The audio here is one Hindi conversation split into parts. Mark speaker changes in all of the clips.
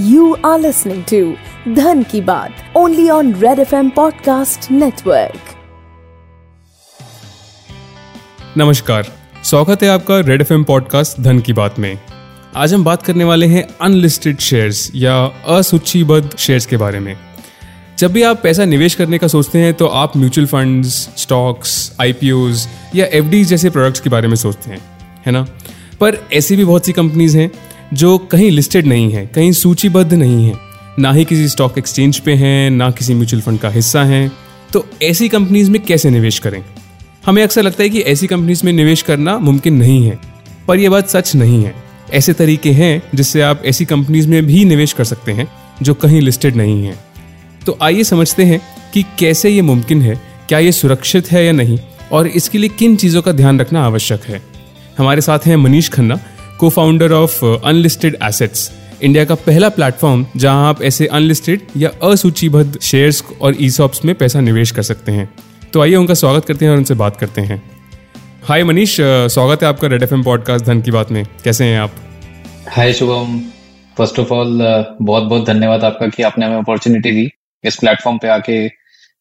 Speaker 1: You are listening to Dhan Ki Baat, only on Red FM Podcast Network.
Speaker 2: नमस्कार, स्वागत है आपका रेड एफ़ एम पॉडकास्ट धन की बात में। आज हम बात करने वाले हैं अनलिस्टेड शेयर्स या असूचीबद्ध शेयर्स के बारे में। जब भी आप पैसा निवेश करने का सोचते हैं तो आप म्यूचुअल फंड्स स्टॉक्स आईपीओज या एफ़ जैसे प्रोडक्ट्स के बारे में सोचते हैं, है ना? पर ऐसी भी बहुत सी कंपनीज़ हैं जो कहीं लिस्टेड नहीं है, कहीं सूचीबद्ध नहीं है। ना ही किसी स्टॉक एक्सचेंज पे हैं, ना किसी म्यूचुअल फंड का हिस्सा हैं। तो ऐसी कंपनीज़ में कैसे निवेश करें? हमें अक्सर लगता है कि ऐसी कंपनीज़ में निवेश करना मुमकिन नहीं है, पर यह बात सच नहीं है। ऐसे तरीके हैं जिससे आप ऐसी कंपनीज़ में भी निवेश कर सकते हैं, जो कहीं लिस्टेड नहीं है। तो आइए समझते हैं कि कैसे ये मुमकिन है, क्या ये सुरक्षित है या नहीं, और इसके लिए किन चीज़ों का ध्यान रखना आवश्यक है। हमारे साथ हैं मनीष खन्ना को founder of unlisted assets India का पहला प्लेटफॉर्म जहाँ आप ऐसे अनलिस्टेड या असूचीबद्ध शेयर्स और ई में पैसा निवेश कर सकते हैं। तो आइए उनका स्वागत करते हैं और उनसे बात करते हैं। हाय मनीष स्वागत है आपका रेड एफएम पॉडकास्ट धन की बात में। कैसे हैं आप?
Speaker 3: Hi Shubham. First of all बहुत बहुत धन्यवाद आपका कि आपने हमें अपॉर्चुनिटी दी। इस प्लेटफॉर्म पे आके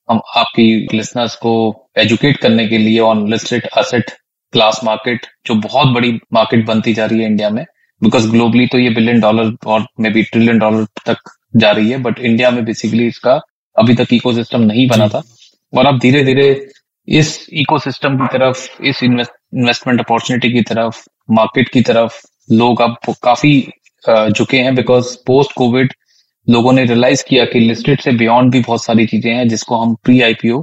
Speaker 3: हम आपकी लिसनर्स को एजुकेट करने के लिए unlisted asset class market जो बहुत बड़ी मार्केट बनती जा रही है इंडिया में बिकॉज़ ग्लोबली तो ये बिलियन डॉलर और मे बी ट्रिलियन डॉलर तक जा रही है बट इंडिया में बेसिकली इसका अभी तक इकोसिस्टम नहीं बना था। और अब धीरे धीरे इस इकोसिस्टम की तरफ़, इस इन्वेस्टमेंट अपॉर्चुनिटी की तरफ़ मार्केट की तरफ़ लोग अब काफ़ी झुके हैं बिकॉज़ पोस्ट कोविड लोगों ने रियलाइज़ किया कि लिस्टेड से बियॉन्ड भी बहुत सारी चीज़ें हैं, जिसको हम प्री आईपीओ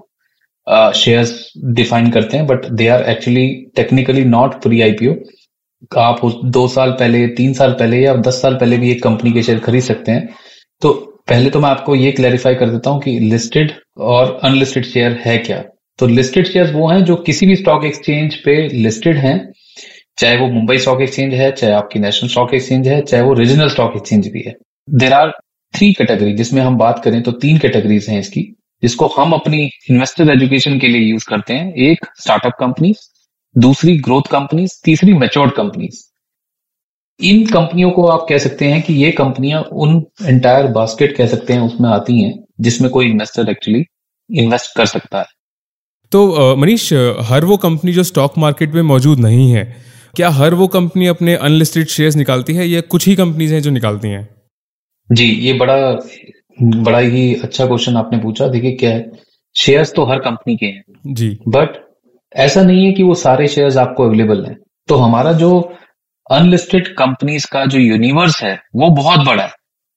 Speaker 3: शेयर्स डिफाइन करते हैं but they are actually technically not pre IPO आप दो साल पहले, तीन साल पहले या दस साल पहले भी एक कंपनी के शेयर खरीद सकते हैं। तो पहले तो मैं आपको ये क्लैरिफाई कर देता हूँ कि लिस्टेड और अनलिस्टेड शेयर है क्या। तो लिस्टेड शेयर वो हैं जो किसी भी स्टॉक एक्सचेंज पे लिस्टेड हैं, चाहे वो मुंबई स्टॉक एक्सचेंज है, चाहे आपकी नेशनल स्टॉक एक्सचेंज है, चाहे वो रीजनल स्टॉक एक्सचेंज भी है। देर आर थ्री कैटेगरी जिसमें हम बात करें तो तीन कैटेगरीज हैं इसकी। जिसको हम अपनी इन्वेस्टर एजुकेशन के लिए यूज़ करते हैं एक स्टार्टअप कंपनीज़ दूसरी ग्रोथ कंपनीज़ तीसरी मेच्योर्ड कंपनीज़ इन कंपनियों को आप कह सकते हैं कि ये कंपनियाँ उन एंटायर बास्केट कह सकते हैं उसमें आती हैं जिसमें कोई इन्वेस्टर एक्चुअली इन्वेस्ट कर सकता है।
Speaker 2: तो मनीष हर वो कंपनी जो स्टॉक मार्केट में मौजूद नहीं है क्या हर वो कंपनी अपने अनलिस्टेड शेयर्स निकालती है? या कुछ ही कंपनीज़ हैं जो निकालती हैं।
Speaker 3: जी ये बड़ा बड़ा ही अच्छा क्वेश्चन आपने पूछा। देखिए क्या है शेयर्स तो हर कंपनी के हैं।
Speaker 2: जी।
Speaker 3: बट ऐसा नहीं है कि वो सारे शेयर्स आपको अवेलेबल हैं। तो हमारा जो अनलिस्टेड कंपनीज़ का जो यूनिवर्स है वो बहुत बड़ा है।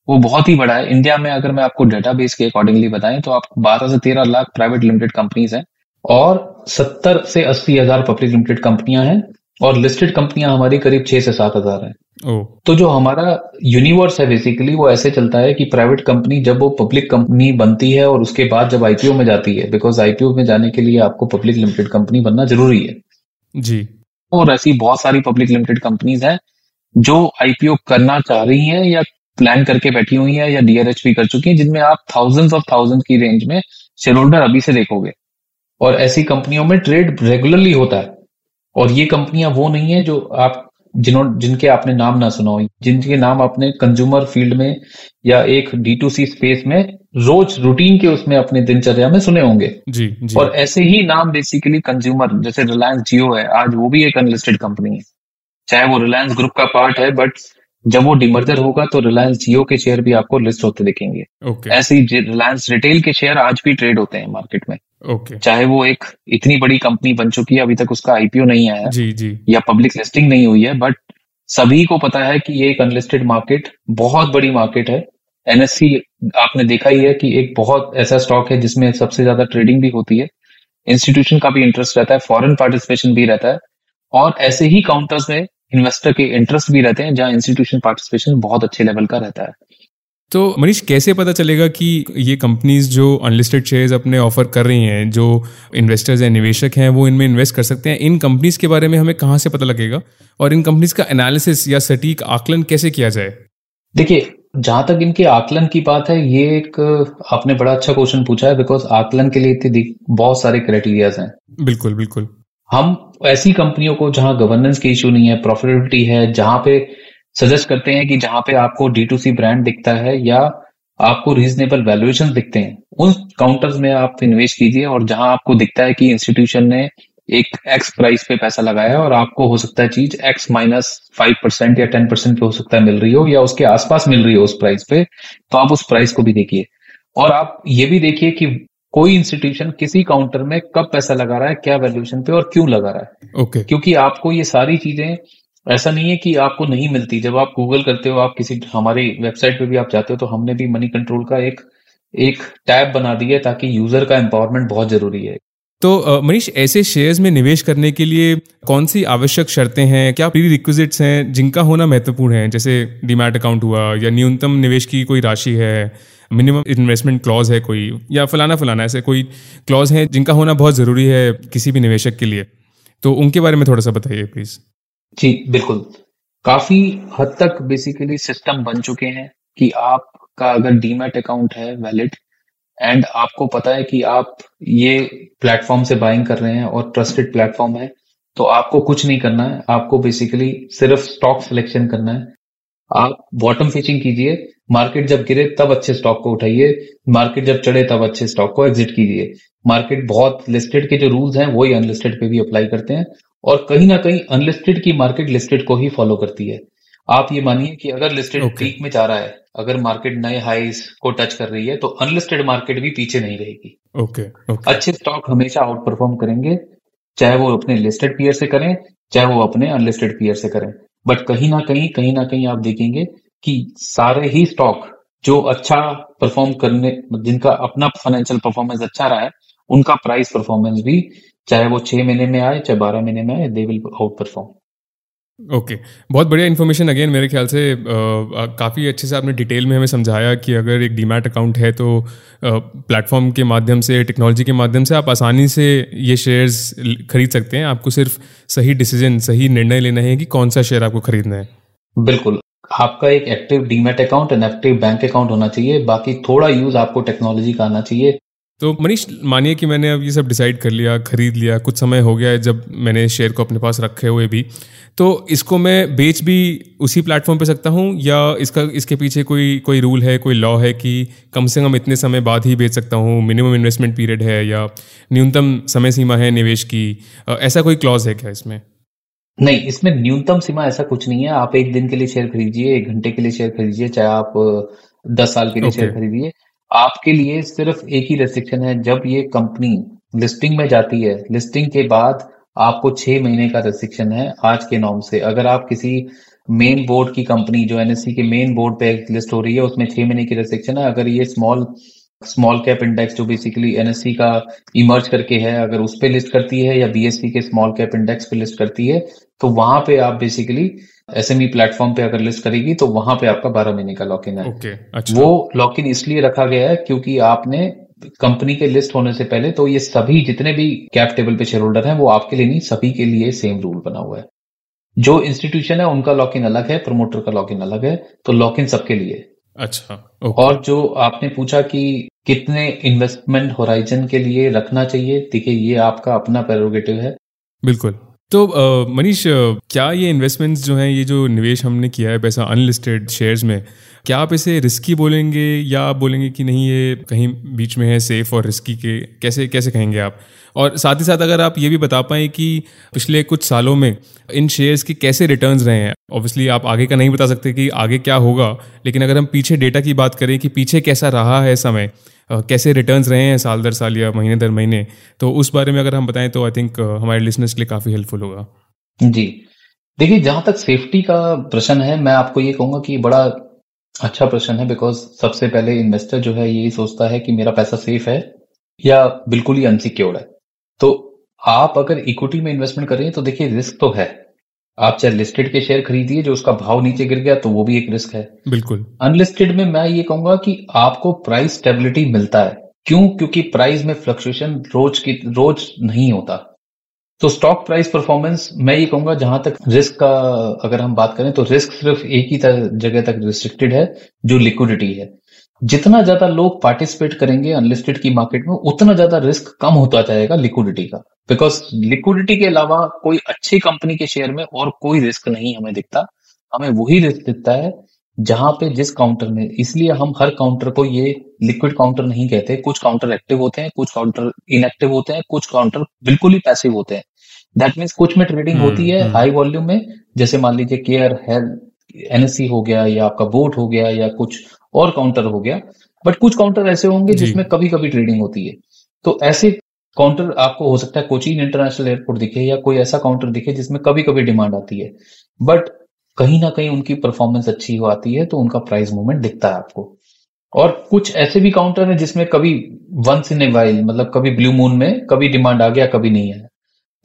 Speaker 3: वो बहुत ही बड़ा है। इंडिया में अगर मैं आपको डेटाबेस के अकॉर्डिंगली बताएँ तो आप बारह से तेरह लाख प्राइवेट लिमिटेड कंपनीज़ हैं और सत्तर से अस्सी हज़ार पब्लिक लिमिटेड कंपनियाँ हैं। और लिस्टेड कंपनियाँ हमारी करीब छह से सात हज़ार है। तो जो हमारा यूनिवर्स है बेसिकली वो ऐसे चलता है कि प्राइवेट कंपनी जब वो पब्लिक कंपनी बनती है और उसके बाद जब आईपीओ में जाती है बिकॉज़ आईपीओ में जाने के लिए आपको पब्लिक लिमिटेड कंपनी बनना ज़रूरी है।
Speaker 2: जी।
Speaker 3: और ऐसी बहुत सारी पब्लिक लिमिटेड कंपनीज़ हैं जो आईपीओ करना चाह रही हैं या प्लान करके बैठी हुई है या डीआरएच भी कर चुकी हैं जिनमें आप थाउजेंड्स ऑफ़ थाउज़ेंड की रेंज में शेयर होल्डर अभी से देखोगे। और ऐसी कंपनियों में ट्रेड रेगुलरली होता है। और ये कंपनियाँ वो नहीं है जो आप जिन्हों जिनके आपने नाम ना सुना हो जिनके नाम आपने कंज्यूमर फ़ील्ड में या एक डी टू सी स्पेस में रोज रूटीन के उसमें अपने दिनचर्या में सुने होंगे
Speaker 2: जी, जी.
Speaker 3: और ऐसे ही नाम बेसिकली कंज्यूमर जैसे रिलायंस जियो है आज वो भी एक अनलिस्टेड कंपनी है चाहे वो रिलायंस ग्रुप का पार्ट है बट जब वो डिमर्जर होगा तो रिलायंस जियो के शेयर भी आपको लिस्ट होते दिखेंगे।
Speaker 2: Okay.
Speaker 3: ऐसे ही रिलायंस रिटेल के शेयर आज भी ट्रेड होते हैं मार्केट में।
Speaker 2: Okay.
Speaker 3: चाहे वो एक इतनी बड़ी कंपनी बन चुकी है अभी तक उसका आईपीओ नहीं आया
Speaker 2: जी जी।
Speaker 3: या पब्लिक लिस्टिंग नहीं हुई है बट सभी को पता है कि ये एक अनलिस्टेड मार्केट बहुत बड़ी मार्केट है। एनएससी आपने देखा ही है कि एक बहुत ऐसा स्टॉक है जिसमें सबसे ज़्यादा ट्रेडिंग भी होती है। इंस्टीट्यूशन का भी इंटरेस्ट रहता है फॉरेन पार्टिसिपेशन भी रहता है। और ऐसे ही काउंटर्स में इन्वेस्टर के इंटरेस्ट भी रहते हैं जहाँ इंस्टीट्यूशन पार्टिसिपेशन बहुत अच्छे लेवल का रहता है।
Speaker 2: तो मनीष कैसे पता चलेगा कि ये कंपनीज़ जो अनलिस्टेड शेयर्स अपने ऑफ़र कर रही हैं जो इन्वेस्टर्स या निवेशक हैं वो इनमें इन्वेस्ट कर सकते हैं? इन कंपनीज़ के बारे में हमें कहाँ से पता लगेगा? और इन कंपनीज़ का एनालिसिस या सटीक आकलन कैसे किया जाए?
Speaker 3: देखिए जहाँ तक इनके आकलन की बात है ये एक आपने बड़ा अच्छा क्वेश्चन पूछा है बिकॉज़ आकलन के लिए बहुत सारे क्राइटेरियाज हैं।
Speaker 2: बिल्कुल बिल्कुल।
Speaker 3: हम ऐसी कंपनियों को जहाँ गवर्नेंस के इश्यू नहीं है प्रॉफिटेबिलिटी है, जहाँ पे सजेस्ट करते हैं कि जहाँ पे आपको डी टू सी ब्रांड दिखता है या आपको रीजनेबल वैल्यूएशन दिखते हैं, उन काउंटर्स में आप इन्वेस्ट कीजिए और जहाँ आपको दिखता है कि इंस्टीट्यूशन ने एक एक्स प्राइस पे पैसा लगाया है और आपको हो सकता है चीज़ एक्स माइनस फाइव परसेंट या टेन परसेंट पे हो सकता है मिल रही हो या उसके आसपास मिल रही हो उस प्राइस पे तो आप उस प्राइस को भी देखिए। और आप ये भी देखिए कि कोई इंस्टीट्यूशन किसी काउंटर में कब पैसा लगा रहा है क्या वैल्यूएशन पे और क्यों लगा रहा है।
Speaker 2: Okay okay.
Speaker 3: क्योंकि आपको ये सारी चीज़ें ऐसा नहीं है कि आपको नहीं मिलती। जब आप गूगल करते हो आप किसी हमारी वेबसाइट पे भी आप जाते हो तो हमने भी मनी कंट्रोल का एक एक टैब बना दिया है ताकि यूज़र का एम्पावरमेंट बहुत ज़रूरी है।
Speaker 2: तो मनीष ऐसे शेयर्स में निवेश करने के लिए कौन सी आवश्यक शर्तें हैं? क्या प्री रिक्विजिट्स हैं जिनका होना महत्वपूर्ण है? जैसे डीमैट अकाउंट हुआ या न्यूनतम निवेश की कोई राशि है मिनिमम इन्वेस्टमेंट क्लॉज है कोई, या फलाना फलाना, ऐसे कोई क्लॉज है जिनका होना बहुत ज़रूरी है किसी भी निवेशक के लिए। तो उनके बारे में थोड़ा सा बताइए प्लीज़
Speaker 3: जी, बिल्कुल। काफ़ी हद तक बेसिकली सिस्टम बन चुके हैं कि आपका अगर डीमेट अकाउंट है वैलिड एंड आपको पता है कि आप ये प्लेटफॉर्म से बाइंग कर रहे हैं और ट्रस्टेड प्लेटफॉर्म है तो आपको कुछ नहीं करना है। आपको बेसिकली सिर्फ़ स्टॉक सिलेक्शन करना है। आप बॉटम फिचिंग कीजिए। मार्केट जब गिरे तब अच्छे स्टॉक को उठाइए। मार्केट जब चढ़े तब अच्छे स्टॉक को एग्जिट कीजिए। मार्केट बहुत लिस्टेड के जो रूल्स हैं वही अनलिस्टेड पे भी अप्लाई करते हैं। और कहीं ना कहीं अनलिस्टेड की मार्केट लिस्टेड को ही फॉलो करती है। आप ये मानिए कि अगर लिस्टेड okay. पीक में जा रहा है अगर मार्केट नए हाईस को टच कर रही है तो अनलिस्टेड मार्केट भी पीछे नहीं रहेगी।
Speaker 2: Okay okay, okay.
Speaker 3: अच्छे स्टॉक हमेशा आउट परफॉर्म करेंगे। चाहे वो अपने लिस्टेड पीयर से करें चाहे वो अपने अनलिस्टेड पीयर से करें। बट कहीं ना कहीं कहीं ना कहीं आप देखेंगे कि सारे ही स्टॉक जो अच्छा परफॉर्म करने, जिनका अपना फाइनेंशियल परफॉर्मेंस अच्छा रहा है, उनका प्राइस परफॉर्मेंस भी, चाहे वो छह महीने में आए, चाहे बारह महीने में आए they will outperform
Speaker 2: okay okay. बहुत बढ़िया इन्फॉर्मेशन अगेन मेरे ख्याल से काफ़ी अच्छे से आपने डिटेल में हमें समझाया कि अगर एक डीमैट अकाउंट है तो प्लेटफॉर्म के माध्यम से टेक्नोलॉजी के माध्यम से आप आसानी से ये शेयर्स खरीद सकते हैं। आपको सिर्फ़ सही डिसीज़न सही निर्णय लेना है कि कौन सा शेयर आपको खरीदना है।
Speaker 3: बिल्कुल। आपका एक active demat account and active bank account होना चाहिए। बाकी थोड़ा यूज़ आपको टेक्नोलॉजी का आना चाहिए।
Speaker 2: तो मनीष मानिए कि मैंने अब ये सब डिसाइड कर लिया खरीद लिया कुछ समय हो गया है जब मैंने शेयर को अपने पास रखे हुए भी। तो इसको मैं बेच भी उसी प्लेटफॉर्म पे सकता हूँ या इसका इसके पीछे कोई कोई रूल है कोई लॉ है कि कम से कम इतने समय बाद ही बेच सकता हूँ? मिनिमम इन्वेस्टमेंट पीरियड है या न्यूनतम समय सीमा है निवेश की? ऐसा कोई क्लॉज है क्या इसमें?
Speaker 3: नहीं इसमें न्यूनतम सीमा ऐसा कुछ नहीं है। आप एक दिन के लिए शेयर खरीदिए एक घंटे के लिए शेयर खरीदिए चाहे आप दस साल के लिए okay. शेयर खरीदिए। आपके लिए सिर्फ़ एक ही रेस्ट्रिक्शन है, जब ये कंपनी लिस्टिंग में जाती है लिस्टिंग के बाद आपको छह महीने का रेस्ट्रिक्शन है आज के नॉर्म से। अगर आप किसी मेन बोर्ड की कंपनी जो एनएससी के मेन बोर्ड पे लिस्ट हो रही है, उसमें छह महीने की रेस्ट्रिक्शन है। अगर ये स्मॉल स्मॉल कैप इंडेक्स जो बेसिकली एनएससी का इमर्ज करके है, अगर उस पर लिस्ट करती है या बीएससी के स्मॉल कैप इंडेक्स पे लिस्ट करती है तो वहाँ पे आप बेसिकली एसएमई प्लेटफॉर्म पे अगर लिस्ट करेगी तो वहाँ पे आपका बारह महीने का लॉक इन है।
Speaker 2: Okay, अच्छा।
Speaker 3: वो लॉक इन इसलिए रखा गया है क्योंकि आपने कंपनी के लिस्ट होने से पहले तो ये सभी जितने भी कैप टेबल पे शेयर होल्डर हैं वो आपके लिए नहीं सभी के लिए सेम रूल बना हुआ है। जो इंस्टीट्यूशन है उनका लॉक इन अलग है प्रमोटर का लॉक इन अलग है तो लॉक इन सबके लिए।
Speaker 2: अच्छा
Speaker 3: ओके। और जो आपने पूछा कि कितने इन्वेस्टमेंट होराइजन के लिए रखना चाहिए देखिए ये आपका अपना पेरोगेटिव है।
Speaker 2: बिल्कुल। तो मनीष क्या ये इन्वेस्टमेंट्स जो हैं, ये जो निवेश हमने किया है पैसा अनलिस्टेड शेयर्स में, क्या आप इसे रिस्की बोलेंगे या आप बोलेंगे कि नहीं, ये कहीं बीच में है सेफ़ और रिस्की के, कैसे कैसे कहेंगे आप? और साथ ही साथ अगर आप ये भी बता पाएँ कि पिछले कुछ सालों में इन शेयर्स के कैसे रिटर्न्स रहे हैं? ऑब्वियसली आप आगे का नहीं बता सकते कि आगे क्या होगा, लेकिन अगर हम पीछे डेटा की बात करें कि पीछे कैसा रहा है समय कैसे रिटर्न्स रहे हैं साल दर साल या महीने दर महीने तो उस बारे में अगर हम बताएँ तो आई थिंक हमारे लिसनर्स के लिए काफ़ी हेल्पफुल होगा।
Speaker 3: जी। देखिए, जहाँ तक सेफ्टी का प्रश्न है, मैं आपको ये कहूँगा कि बड़ा अच्छा प्रश्न है बिकॉज़ सबसे पहले इन्वेस्टर जो है यही सोचता है कि मेरा पैसा सेफ़ है या बिल्कुल ही अनसिक्योर्ड है। तो आप अगर इक्विटी में इन्वेस्टमेंट कर रहे हैं तो देखिए रिस्क तो है। आप चाहे लिस्टेड के शेयर खरीदिए जो उसका भाव नीचे गिर गया तो वो भी एक रिस्क है।
Speaker 2: बिल्कुल।
Speaker 3: अनलिस्टेड में मैं ये कहूँगा कि आपको प्राइस स्टेबिलिटी मिलता है। क्यों? क्योंकि प्राइस में फ्लक्चुएशन रोज की रोज नहीं होता। तो स्टॉक प्राइस परफॉर्मेंस मैं ये कहूँगा जहाँ तक रिस्क का अगर हम बात करें तो रिस्क सिर्फ़ एक ही जगह तक रिस्ट्रिक्टेड है जो लिक्विडिटी है। जितना ज़्यादा लोग पार्टिसिपेट करेंगे अनलिस्टेड की मार्केट में उतना ज़्यादा रिस्क कम होता जाएगा लिक्विडिटी का। बिकॉज़ लिक्विडिटी के अलावा कोई अच्छी कंपनी के शेयर में और कोई रिस्क नहीं हमें दिखता। हमें वही रिस्क दिखता है जहाँ पे जिस काउंटर में। इसलिए हम हर काउंटर को ये लिक्विड काउंटर नहीं कहते। कुछ काउंटर एक्टिव होते हैं कुछ काउंटर इनएक्टिव होते हैं कुछ काउंटर बिल्कुल ही पैसिव होते हैं। दैट मीन्स कुछ में ट्रेडिंग
Speaker 2: हम्म,
Speaker 3: होती है
Speaker 2: हम्म।
Speaker 3: हाई वॉल्यूम में। जैसे मान लीजिए केयर हेल्थ एनएससी हो गया या आपका बोट हो गया या कुछ और काउंटर हो गया। बट कुछ काउंटर ऐसे होंगे जिसमें कभी कभी ट्रेडिंग होती है। तो ऐसे काउंटर आपको हो सकता है कोचीन इंटरनेशनल एयरपोर्ट दिखे या कोई ऐसा काउंटर दिखे जिसमें कभी कभी डिमांड आती है। बट कहीं ना कहीं उनकी परफॉर्मेंस अच्छी हो आती है तो उनका प्राइस मूवमेंट दिखता है आपको। और कुछ ऐसे भी काउंटर हैं जिसमें कभी वंस इन ए वाइल मतलब कभी ब्लू मून में कभी डिमांड आ गया कभी नहीं आया।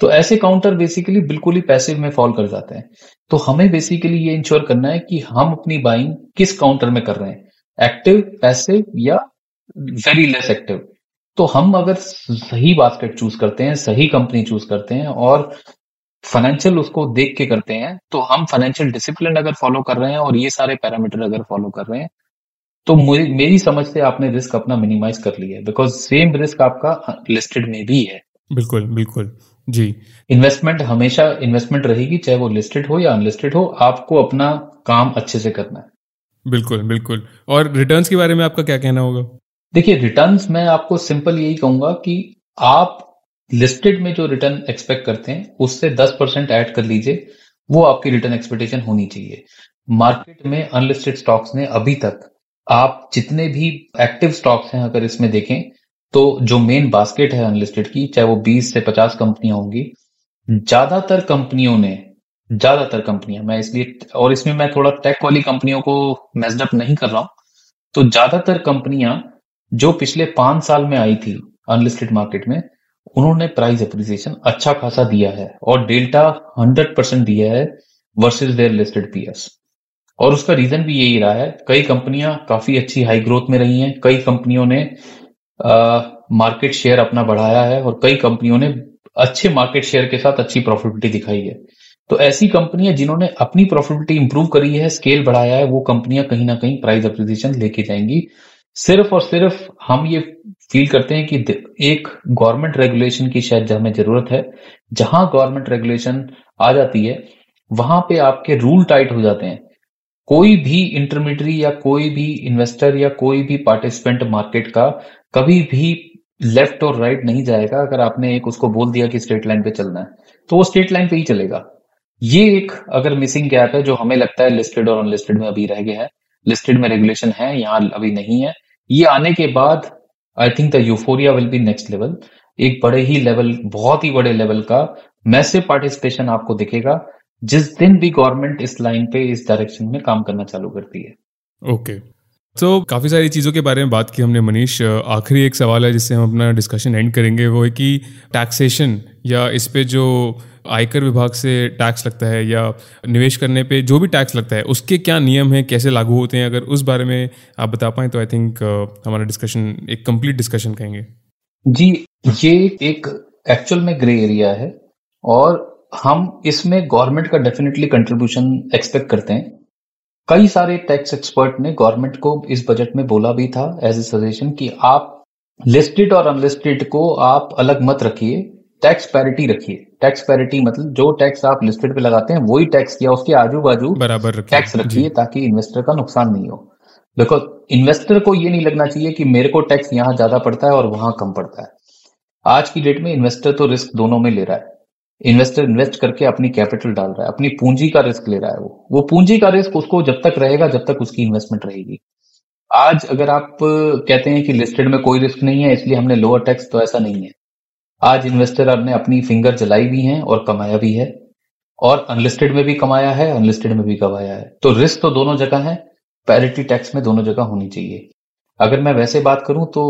Speaker 3: तो ऐसे काउंटर बेसिकली बिल्कुल ही पैसिव में फॉल कर जाते हैं। तो हमें बेसिकली ये इंश्योर करना है कि हम अपनी बाइंग किस काउंटर में कर रहे हैं। एक्टिव पैसिव या वेरी लेस एक्टिव तो हम अगर सही बास्केट चूज़ करते हैं सही कंपनी चूज़ करते हैं और फाइनेंशियल उसको देख के करते हैं तो हम फाइनेंशियल डिसिप्लिन अगर फॉलो कर रहे हैं और ये सारे पैरामीटर अगर फॉलो कर रहे हैं तो मेरी समझ से आपने रिस्क अपना मिनिमाइज कर लिया है बिकॉज़ सेम रिस्क आपका लिस्टेड में भी है।
Speaker 2: बिल्कुल बिल्कुल। जी।
Speaker 3: इन्वेस्टमेंट हमेशा इन्वेस्टमेंट रहेगी चाहे वो लिस्टेड हो या अनलिस्टेड हो आपको अपना काम अच्छे से करना है।
Speaker 2: बिल्कुल बिल्कुल। और रिटर्न्स के बारे में आपका क्या कहना होगा?
Speaker 3: देखिए रिटर्न्स मैं आपको सिंपल यही कहूँगा कि आप लिस्टेड में जो रिटर्न एक्सपेक्ट करते हैं, उससे 10 परसेंट एड कर लीजिए, वो आपकी रिटर्न एक्सपेक्टेशन होनी चाहिए। मार्केट में अनलिस्टेड स्टॉक्स ने अभी तक आप जितने भी एक्टिव स्टॉक्स हैं अगर इसमें देखें तो जो मेन बास्केट है अनलिस्टेड की, चाहे वो 20 से 50 कंपनियाँ होंगी, ज़्यादातर कंपनियों ने ज़्यादातर कंपनियाँ, मैं इसलिए, और इसमें मैं थोड़ा टेक वाली कंपनियों को मेजडअप नहीं कर रहा हूँ। तो ज़्यादातर कंपनियाँ जो पिछले पाँच साल में आई थी अनलिस्टेड मार्केट में, उन्होंने प्राइस अप्रिसिएशन अच्छा खासा दिया है और डेल्टा 100 परसेंट दिया है वर्सेस देयर लिस्टेड पीएस और उसका रीजन भी यही रहा है, कई कंपनियाँ काफ़ी अच्छी हाई ग्रोथ में रही हैं, कई कंपनियों ने मार्केट शेयर अपना बढ़ाया है और कई कंपनियों ने अच्छे मार्केट शेयर के साथ अच्छी प्रॉफिटेबिलिटी दिखाई है। तो ऐसी कंपनियाँ जिन्होंने अपनी प्रॉफिटेबिलिटी इंप्रूव करी है स्केल बढ़ाया है, वो कंपनियाँ कहीं ना कहीं प्राइस अप्रिसिएशन लेके जाएँगी। सिर्फ़ और सिर्फ़ हम ये फील करते हैं कि एक गवर्नमेंट रेगुलेशन की शायद हमें ज़रूरत है। जहाँ गवर्नमेंट रेगुलेशन आ जाती है, वहाँ पे आपके रूल टाइट हो जाते हैं। कोई भी इंटरमीडियरी या कोई भी इन्वेस्टर या कोई भी पार्टिसिपेंट मार्केट का कभी भी लेफ़्ट और राइट नहीं जाएगा अगर आपने एक उसको बोल दिया कि स्ट्रेट लाइन पे चलना है। तो वो स्ट्रेट लाइन पे ही चलेगा। ये एक अगर मिसिंग गैप है जो हमें लगता है लिस्टेड और अनलिस्टेड में अभी रह गया है। लिस्टेड में रेगुलेशन है, यहाँ अभी नहीं है। ये आने के बाद I think the euphoria will be next level एक बड़े ही लेवल बहुत ही बड़े लेवल का मैसिव पार्टिसिपेशन आपको दिखेगा, जिस दिन भी गवर्नमेंट इस लाइन पे, इस डायरेक्शन में काम करना चालू करती है।
Speaker 2: Okay okay. तो काफ़ी सारी चीज़ों के बारे में बात की हमने, मनीष। आखिरी एक सवाल है जिससे हम अपना डिस्कशन एंड करेंगे, वो है कि टैक्सेशन या इस पे जो आयकर विभाग से टैक्स लगता है या निवेश करने पे जो भी टैक्स लगता है, उसके क्या नियम हैं, कैसे लागू होते हैं? अगर उस बारे में आप बता पाएँ तो आई थिंक हमारा डिस्कशन एक कंप्लीट डिस्कशन कहेंगे
Speaker 3: जी, ये एक एक्चुअल में ग्रे एरिया है और हम इसमें गवर्नमेंट का डेफिनेटली कंट्रीब्यूशन एक्सपेक्ट करते हैं। कई सारे टैक्स एक्सपर्ट ने गवर्नमेंट को इस बजट में बोला भी था एज ए सजेशन कि आप लिस्टेड और अनलिस्टेड को आप अलग मत रखिए टैक्स पैरिटी रखिए। टैक्स पैरिटी मतलब जो टैक्स आप लिस्टेड पे लगाते हैं वही टैक्स या उसके आजू बाजू
Speaker 2: बराबर
Speaker 3: टैक्स रखिए ताकि इन्वेस्टर का नुकसान नहीं हो। बिकॉज़ इन्वेस्टर को ये नहीं लगना चाहिए कि मेरे को टैक्स यहाँ ज़्यादा पड़ता है और वहाँ कम पड़ता है। आज की डेट में इन्वेस्टर तो रिस्क दोनों में ले रहा है। इन्वेस्टर इन्वेस्ट करके अपनी कैपिटल डाल रहा है, अपनी पूंजी का रिस्क ले रहा है वो। वो पूंजी का रिस्क उसको जब तक रहेगा, जब तक उसकी इन्वेस्टमेंट रहेगी। आज अगर आप कहते हैं कि लिस्टेड में कोई रिस्क नहीं है, इसलिए हमने लोअर टैक्स तो ऐसा नहीं है। आज इन्वेस्टर ने अपनी फिंगर जलाई भी है और कमाया भी है, और अनलिस्टेड में भी कमाया है अनलिस्टेड में भी कमाया है। तो रिस्क तो दोनों जगह है पैरिटी टैक्स में दोनों जगह होनी चाहिए। अगर मैं वैसे बात करूँ तो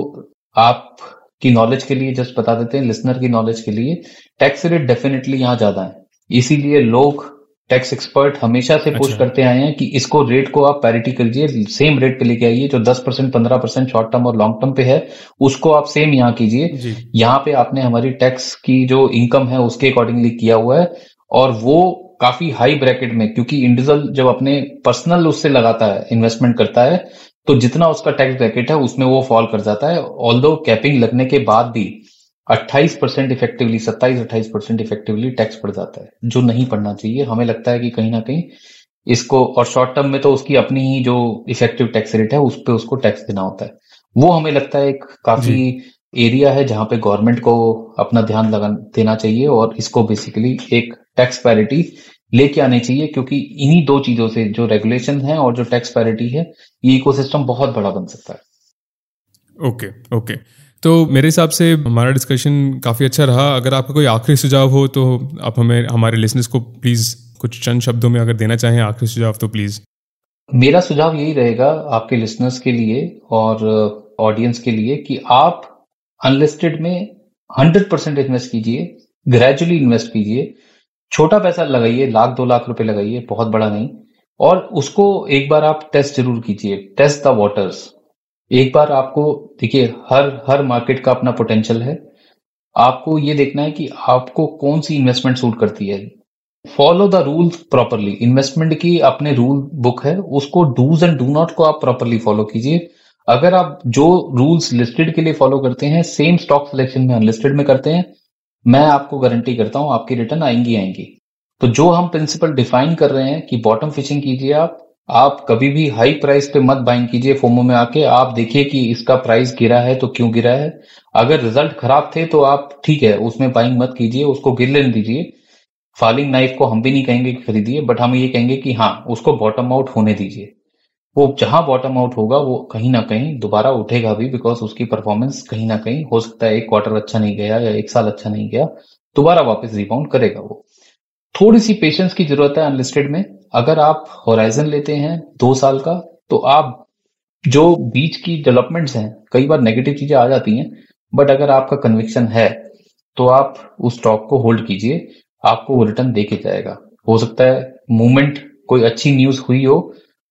Speaker 3: आप की नॉलेज के लिए जस्ट बता देते हैं लिसनर की नॉलेज के लिए टैक्स रेट डेफिनेटली यहाँ ज़्यादा है। इसीलिए लोग टैक्स एक्सपर्ट हमेशा से पुश
Speaker 2: अच्छा।
Speaker 3: करते आए हैं कि इसको रेट को आप पैरिटी करिए सेम रेट पे लेके आइए जो 10 परसेंट पंद्रह परसेंट शॉर्ट टर्म और लॉन्ग टर्म पे है उसको आप सेम यहाँ कीजिए। यहाँ पे आपने हमारी टैक्स की जो इनकम है उसके अकॉर्डिंगली किया हुआ है और वो काफ़ी हाई ब्रैकेट में क्योंकि इंडिविजुअल जब अपने पर्सनल उससे लगाता है इन्वेस्टमेंट करता है तो जितना उसका टैक्स ब्रैकेट है उसमें वो फॉल कर जाता है। ऑल कैपिंग लगने के बाद भी 28 percent effectively 27 28 percent effectively tax पड़ जाता है जो नहीं पड़ना चाहिए। हमें लगता है कि कहीं ना कहीं इसको और शॉर्ट टर्म में तो उसकी अपनी ही जो इफ़ेक्टिव टैक्स रेट है उस पर उसको टैक्स देना होता है। वो हमें लगता है एक काफ़ी एरिया है जहाँ पे गवर्नमेंट को अपना ध्यान लगा देना चाहिए और इसको बेसिकली एक टैक्स पैरिटी लेके आने चाहिए क्योंकि इन्हीं दो चीज़ों से जो रेगुलेशन है और जो टैक्स पैरिटी है ये इकोसिस्टम बहुत बड़ा बन सकता है।
Speaker 2: Okay okay, okay. okay. तो मेरे हिसाब से हमारा डिस्कशन काफ़ी अच्छा रहा। अगर आपका कोई आखिरी सुझाव हो तो आप हमें हमारे लिसनर्स को प्लीज़ कुछ चंद शब्दों में अगर देना चाहें आखिरी सुझाव तो प्लीज़
Speaker 3: मेरा सुझाव यही रहेगा आपके लिसनर्स के लिए और ऑडियंस के लिए कि आप अनलिस्टेड में हंड्रेड परसेंट इन्वेस्ट कीजिए ग्रेजुअली इन्वेस्ट कीजिए। छोटा पैसा लगाइए, लाख, दो लाख रुपए लगाइए, बहुत बड़ा नहीं। और उसको एक बार आप टेस्ट ज़रूर कीजिए टेस्ट द वाटर्स एक बार आपको, देखिए, हर हर मार्केट का अपना पोटेंशियल है। आपको ये देखना है कि आपको कौन सी इन्वेस्टमेंट सूट करती है। Follow the rules properly investment की अपने रूल बुक है, उसको डूज एंड डू नॉट को आप प्रॉपरली फॉलो कीजिए। अगर आप जो रूल्स लिस्टेड के लिए फॉलो करते हैं सेम स्टॉक सिलेक्शन में अनलिस्टेड में करते हैं मैं आपको गारंटी करता हूँ, आपकी रिटर्न आएँगी आएँगी। तो जो हम प्रिंसिपल डिफाइन कर रहे हैं कि बॉटम फिशिंग कीजिए आप आप कभी भी हाई प्राइस पे मत बाइंग कीजिए फोमो में आके। आप देखिए कि इसका प्राइस गिरा है तो क्यों गिरा है। अगर रिज़ल्ट खराब थे तो आप ठीक है, उसमें बाइंग मत कीजिए, उसको गिर लेने दीजिए। फॉलिंग नाइफ को हम भी नहीं कहेंगे कि खरीदिए बट हम ये कहेंगे कि हाँ उसको बॉटम आउट होने दीजिए। वो जहाँ बॉटम आउट होगा, वो कहीं ना कहीं दोबारा उठेगा भी बिकॉज़ उसकी परफॉर्मेंस कहीं ना कहीं हो सकता है एक क्वार्टर अच्छा नहीं गया या एक साल अच्छा नहीं गया, दोबारा वापस रिबाउंड करेगा वो। थोड़ी सी पेशेंस की ज़रूरत है अनलिस्टेड में। अगर आप होराइजन लेते हैं दो साल का तो आप जो बीच की डेवलपमेंट्स हैं, कई बार नेगेटिव चीज़ें आ जाती हैं बट अगर आपका कन्विक्शन है तो आप उस स्टॉक को होल्ड कीजिए, आपको वो रिटर्न दे के जाएगा। हो सकता है मूवमेंट कोई अच्छी न्यूज़ हुई हो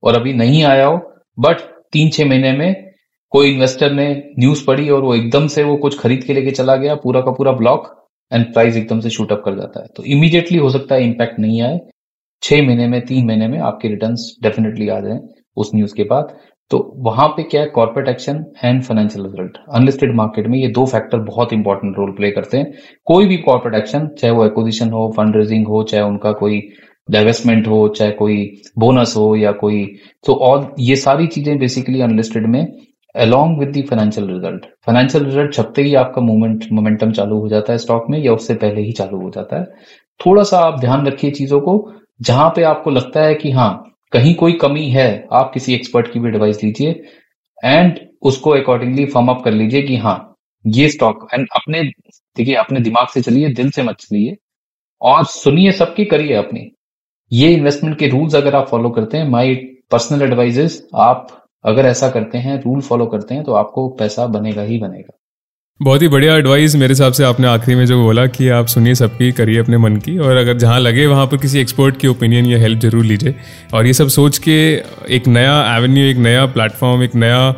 Speaker 3: और अभी नहीं आया हो बट तीन छह महीने में कोई इन्वेस्टर ने न्यूज़ पढ़ी और वो एकदम से वो कुछ खरीद के लेके चला गया, पूरा का पूरा ब्लॉक एंड प्राइस एकदम से शूट अप कर जाता है। तो इमीडिएटली हो सकता है इम्पैक्ट नहीं आए। छह महीने में, तीन महीने में आपके रिटर्न डेफिनेटली आ जाए उस न्यूज़ के बाद। तो वहाँ पे क्या है corporate action and financial result unlisted market में ये दो फैक्टर बहुत इंपॉर्टेंट रोल प्ले करते हैं। कोई भी कॉर्पोरेट एक्शन चाहे वो एक्विजिशन हो फंड रेजिंग हो, चाहे उनका कोई डाइवेस्टमेंट हो, चाहे कोई बोनस हो या कोई तो और ये सारी चीज़ें बेसिकली अनलिस्टेड में along with the financial result financial result छपते ही आपका मूवमेंट मोमेंटम चालू हो जाता है स्टॉक में या उससे पहले ही चालू हो जाता है। थोड़ा सा आप ध्यान रखिए चीज़ों को, जहाँ पे आपको लगता है कि हाँ कहीं कोई कमी है, आप किसी एक्सपर्ट की भी एडवाइस लीजिए एंड उसको अकॉर्डिंगली फॉर्म अप कर लीजिए कि हाँ ये स्टॉक एंड अपने, देखिए, अपने दिमाग से चलिए, दिल से मत चलिए, और सुनिए सबकी, करिए अपनी। ये इन्वेस्टमेंट के रूल्स अगर आप फॉलो करते हैं माई पर्सनल एडवाइजेस आप अगर ऐसा करते हैं रूल फॉलो करते हैं तो आपको पैसा बनेगा ही बनेगा।
Speaker 2: बहुत ही बढ़िया एडवाइस मेरे हिसाब से आपने आखिरी में जो बोला कि आप सुनिए सबकी, करिए अपने मन की और अगर जहाँ लगे वहाँ पर किसी एक्सपर्ट की ओपिनियन या हेल्प ज़रूर लीजिए। और ये सब सोच के एक नया एवेन्यू एक नया प्लेटफॉर्म एक नया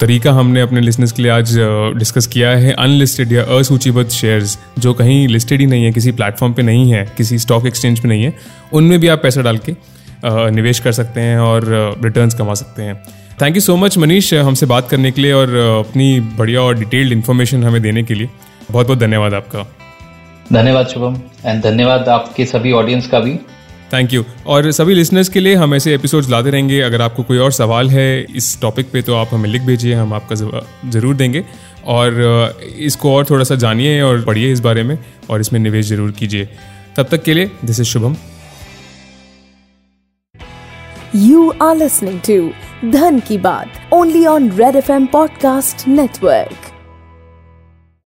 Speaker 2: तरीका हमने अपने लिसनर्स के लिए आज डिस्कस किया है। अनलिस्टेड या असूचीबद्ध शेयर्स जो कहीं लिस्टेड ही नहीं है, किसी प्लेटफॉर्म पर नहीं है, किसी स्टॉक एक्सचेंज पर नहीं है, उनमें भी आप पैसा डाल के निवेश कर सकते हैं और रिटर्न्स कमा सकते हैं। Thank you so much Manish हमसे बात करने के लिए और अपनी बढ़िया और डिटेल्ड इन्फॉर्मेशन हमें देने के लिए। बहुत बहुत धन्यवाद आपका।
Speaker 3: धन्यवाद शुभम एंड धन्यवाद आपके सभी ऑडियंस का भी।
Speaker 2: थैंक यू और सभी लिसनर्स के लिए हम ऐसे एपिसोड्स लाते रहेंगे। अगर आपको कोई और सवाल है इस टॉपिक पे तो आप हमें लिख भेजिए हम आपका ज़रूर देंगे। और इसको और थोड़ा सा जानिए और पढ़िए इस बारे में और इसमें निवेश ज़रूर कीजिए। तब तक के लिए this is Shubham.
Speaker 1: You are listening धन की बात only on Red F M podcast network